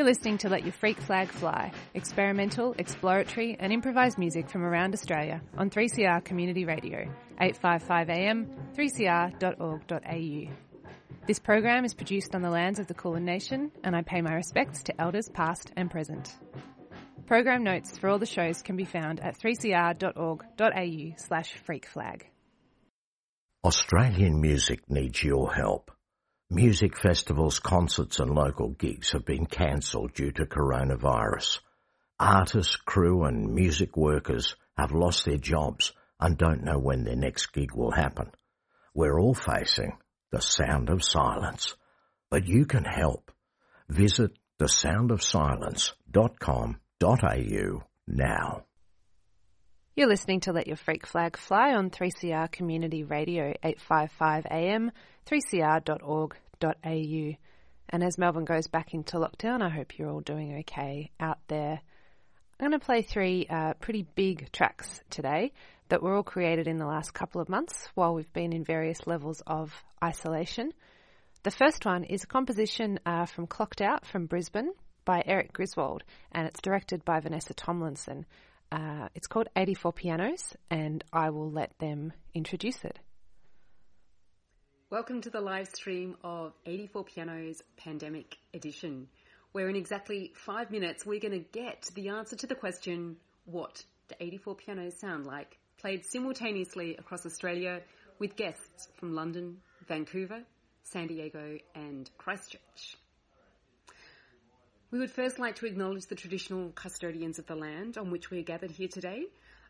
You're listening to Let Your Freak Flag Fly, experimental, exploratory, and improvised music from around Australia on 3CR Community Radio, 855 AM, 3cr.org.au. This program is produced on the lands of the Kulin Nation, and I pay my respects to elders past and present. Program notes for all the shows can be found at 3cr.org.au slash freakflag. Australian music needs your help. Music festivals, concerts and local gigs have been cancelled due to coronavirus. Artists, crew and music workers have lost their jobs and don't know when their next gig will happen. We're all facing the sound of silence, but you can help. Visit thesoundofsilence.com.au now. You're listening to Let Your Freak Flag Fly on 3CR Community Radio 855 AM, 3cr.org.au. And as Melbourne goes back into lockdown, I hope you're all doing okay out there. I'm going to play three uh, pretty big tracks today that were all created in the last couple of months while we've been in various levels of isolation. The first one is a composition uh, from Clocked Out from Brisbane by Erik Griswold, and it's directed by Vanessa Tomlinson. Uh, it's called 84 Pianos, and I will let them introduce it. Welcome to the live stream of 84 Pianos Pandemic Edition, where in exactly five minutes we're going to get the answer to the question what do 84 pianos sound like? Played simultaneously across Australia with guests from London, Vancouver, San Diego, and Christchurch. We would first like to acknowledge the traditional custodians of the land on which we are gathered here today,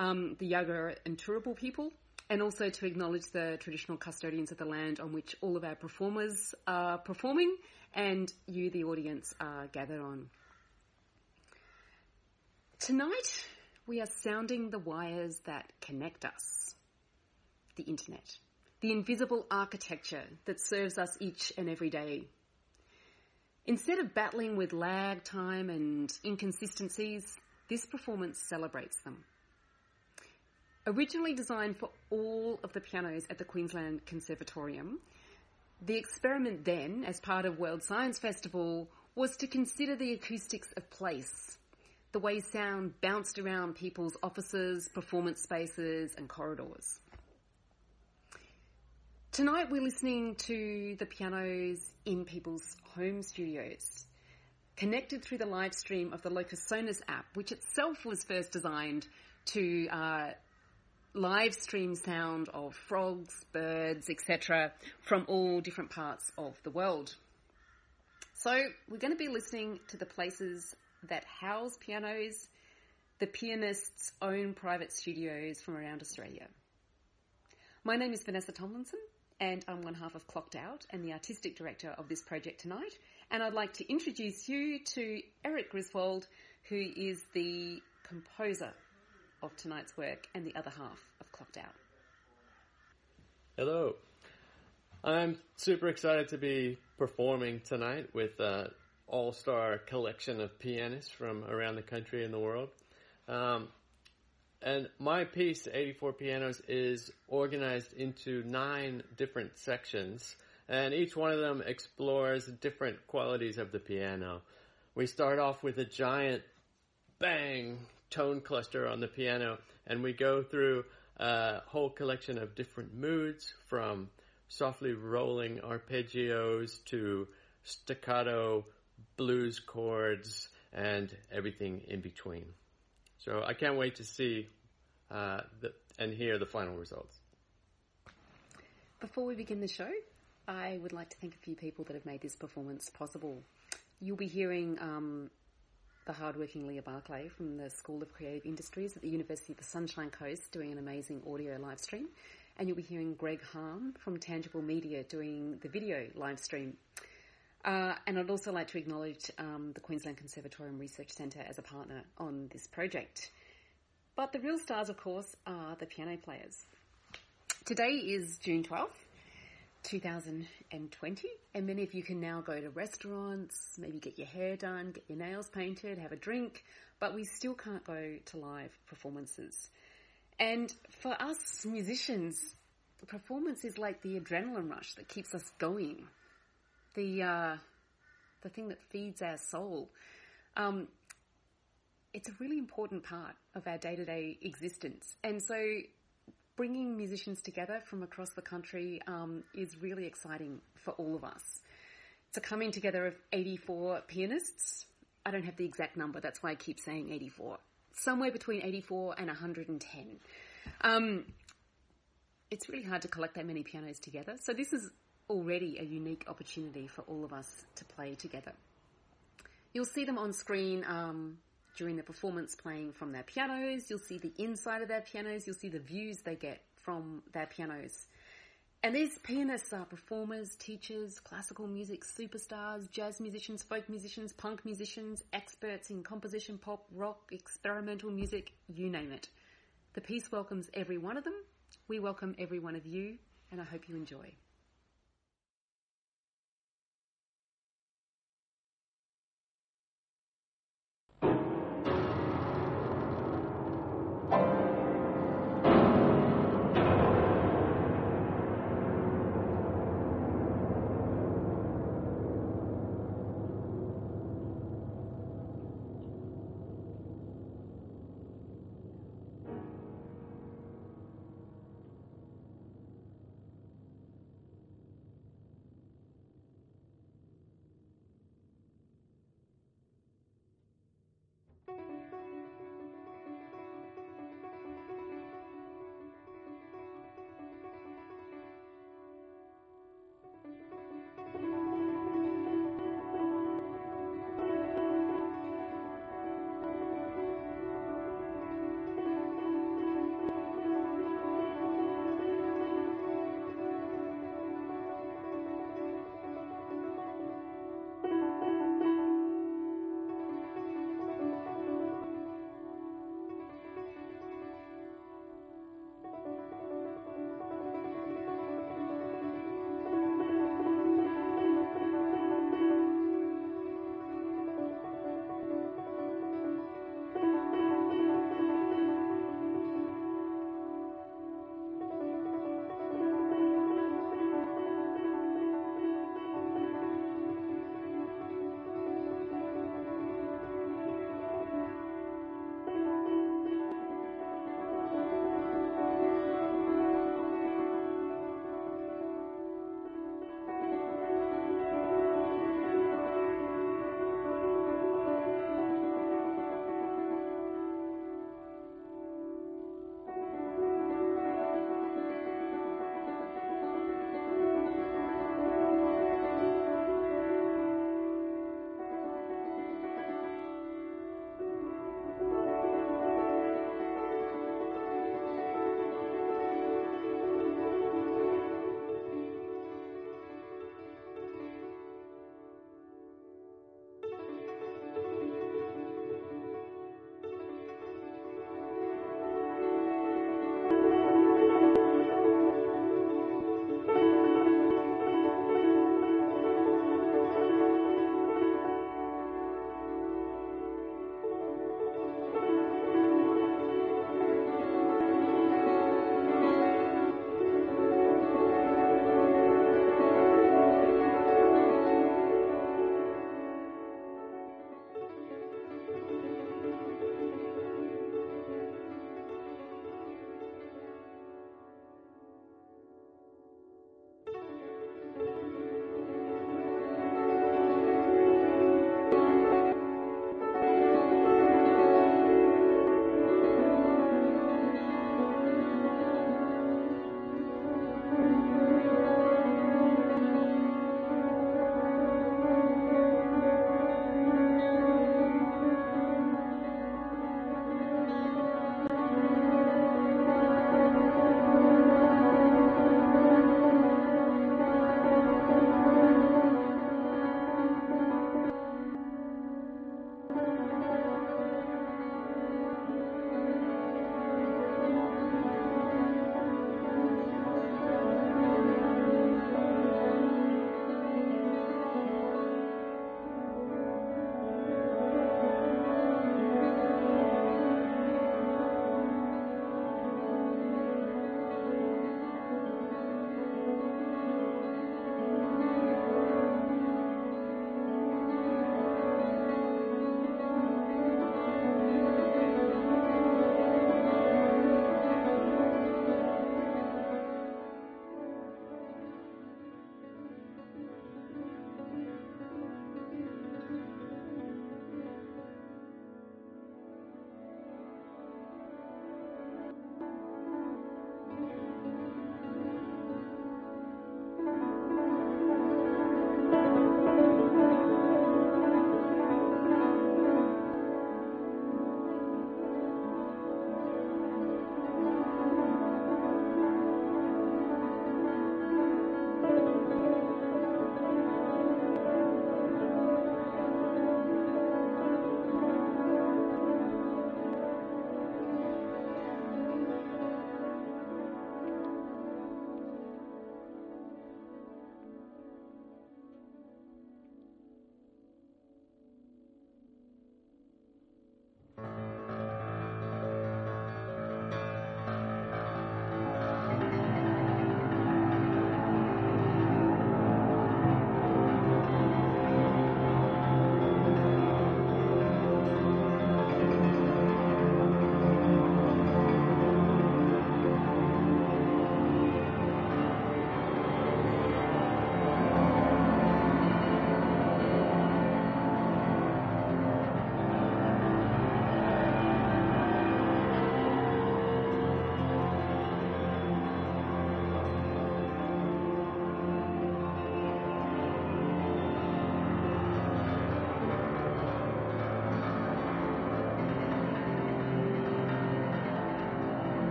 um, the Yagara and Turrbal people, and also to acknowledge the traditional custodians of the land on which all of our performers are performing and you, the audience, are gathered on. Tonight, we are sounding the wires that connect us. The internet. The invisible architecture that serves us each and every day Instead of battling with lag time and inconsistencies, this performance celebrates them. Originally designed for all of the pianos at the Queensland Conservatorium, the experiment then, as part of World Science Festival, was to consider the acoustics of place, the way sound bounced around people's offices, performance spaces, and corridors. Tonight we're listening to the pianos in people's home studios, connected through the live stream of the Locus Sonus app, which itself was first designed to uh, live stream sound of frogs, birds, etc., from all different parts of the world. So we're going to be listening to the places that house pianos, the pianist's own private studios from around Australia. My name is Vanessa Tomlinson and I'm one half of Clocked Out and the artistic director of this project tonight. And I'd like to introduce you to Erik Griswold, who is the composer of tonight's work and the other half of Clocked Out. Hello. I'm super excited to be performing tonight with an all-star collection of pianists from around the country and the world. Um, and my piece, 84 Pianos, is organized into nine different sections, and each one of them explores different qualities of the piano. We start off with a giant bang tone cluster on the piano, and we go through a whole collection of different moods from softly rolling arpeggios to staccato blues chords and everything in between. So I can't wait to see uh, the, and hear the final results. Before we begin the show, I would like to thank a few people that have made this performance possible. You'll be hearing um, the hardworking Leah Barclay from the School of Creative Industries at the University of the Sunshine Coast doing an amazing audio live stream. And you'll be hearing Greg Harm from Tangible Media doing the video live stream. Uh, and I'd also like to acknowledge um, the Queensland Conservatorium Research Centre as a partner on this project. But the real stars, of course, are the piano players. Today is June 12th, 2020, and many of you can now go to restaurants, maybe get your hair done, get your nails painted, have a drink, but we still can't go to live performances. And for us musicians, performance is like the adrenaline rush that keeps us going. The, uh, the thing that feeds our soul. um, it's a really important part of our day to day existence. And so bringing musicians together from across the country um, is really exciting for all of us. It's a coming together of 84 pianists. I don't have the exact number, that's why I keep saying 84. Somewhere between 84 and 110. Um, it's really hard to collect that many pianos together, so this is already a unique opportunity for all of us to play together. You'll see them on screen um, during the performance playing from their pianos. You'll see the inside of their pianos. You'll see the views they get from their pianos. And these pianists are uh, performers, teachers, classical music superstars, jazz musicians, folk musicians, punk musicians, experts in composition, pop, rock, experimental music, you name it. The piece welcomes every one of them. We welcome every one of you, and I hope you enjoy.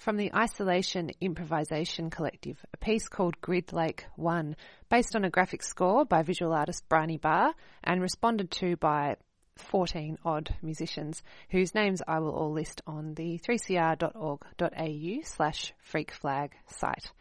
from the Isolation Improvisation Collective, a piece called Grid Lake 1, based on a graphic score by visual artist Bryony Barr and responded to by 14 odd musicians whose names I will all list on the 3cr.org.au slash freakflag site.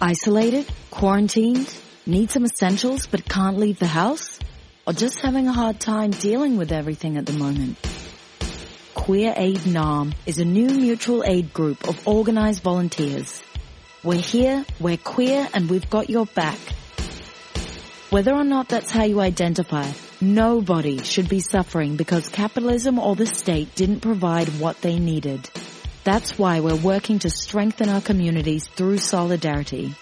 Isolated? Quarantined? Need some essentials but can't leave the house? Or just having a hard time dealing with everything at the moment? Queer Aid Naarm is a new mutual aid group of organized volunteers. We're here, we're queer, and we've got your back. Whether or not that's how you identify, nobody should be suffering because capitalism or the state didn't provide what they needed. That's why we're working to strengthen our communities through solidarity.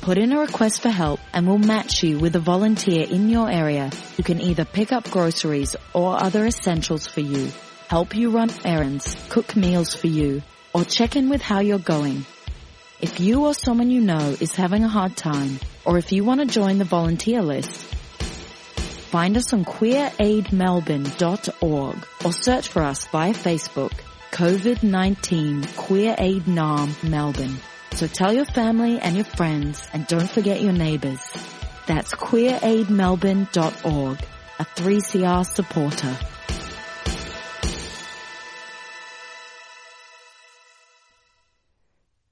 Put in a request for help and we'll match you with a volunteer in your area who can either pick up groceries or other essentials for you, help you run errands, cook meals for you, or check in with how you're going. If you or someone you know is having a hard time, or if you want to join the volunteer list, find us on queeraidmelbourne.org or search for us via Facebook, COVID-19 Queer Aid Naarm Melbourne. So tell your family and your friends and don't forget your neighbours. That's queeraidmelbourne.org, a 3CR supporter.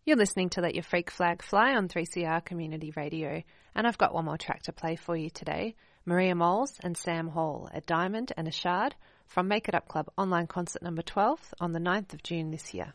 You're listening to Let Your Freak Flag Fly on 3CR Community Radio, and I've got one more track to play for you today. Maria Moles and Sam Hall, a diamond and a shard from Make It Up Club online concert number 12 on the 9th of June this year.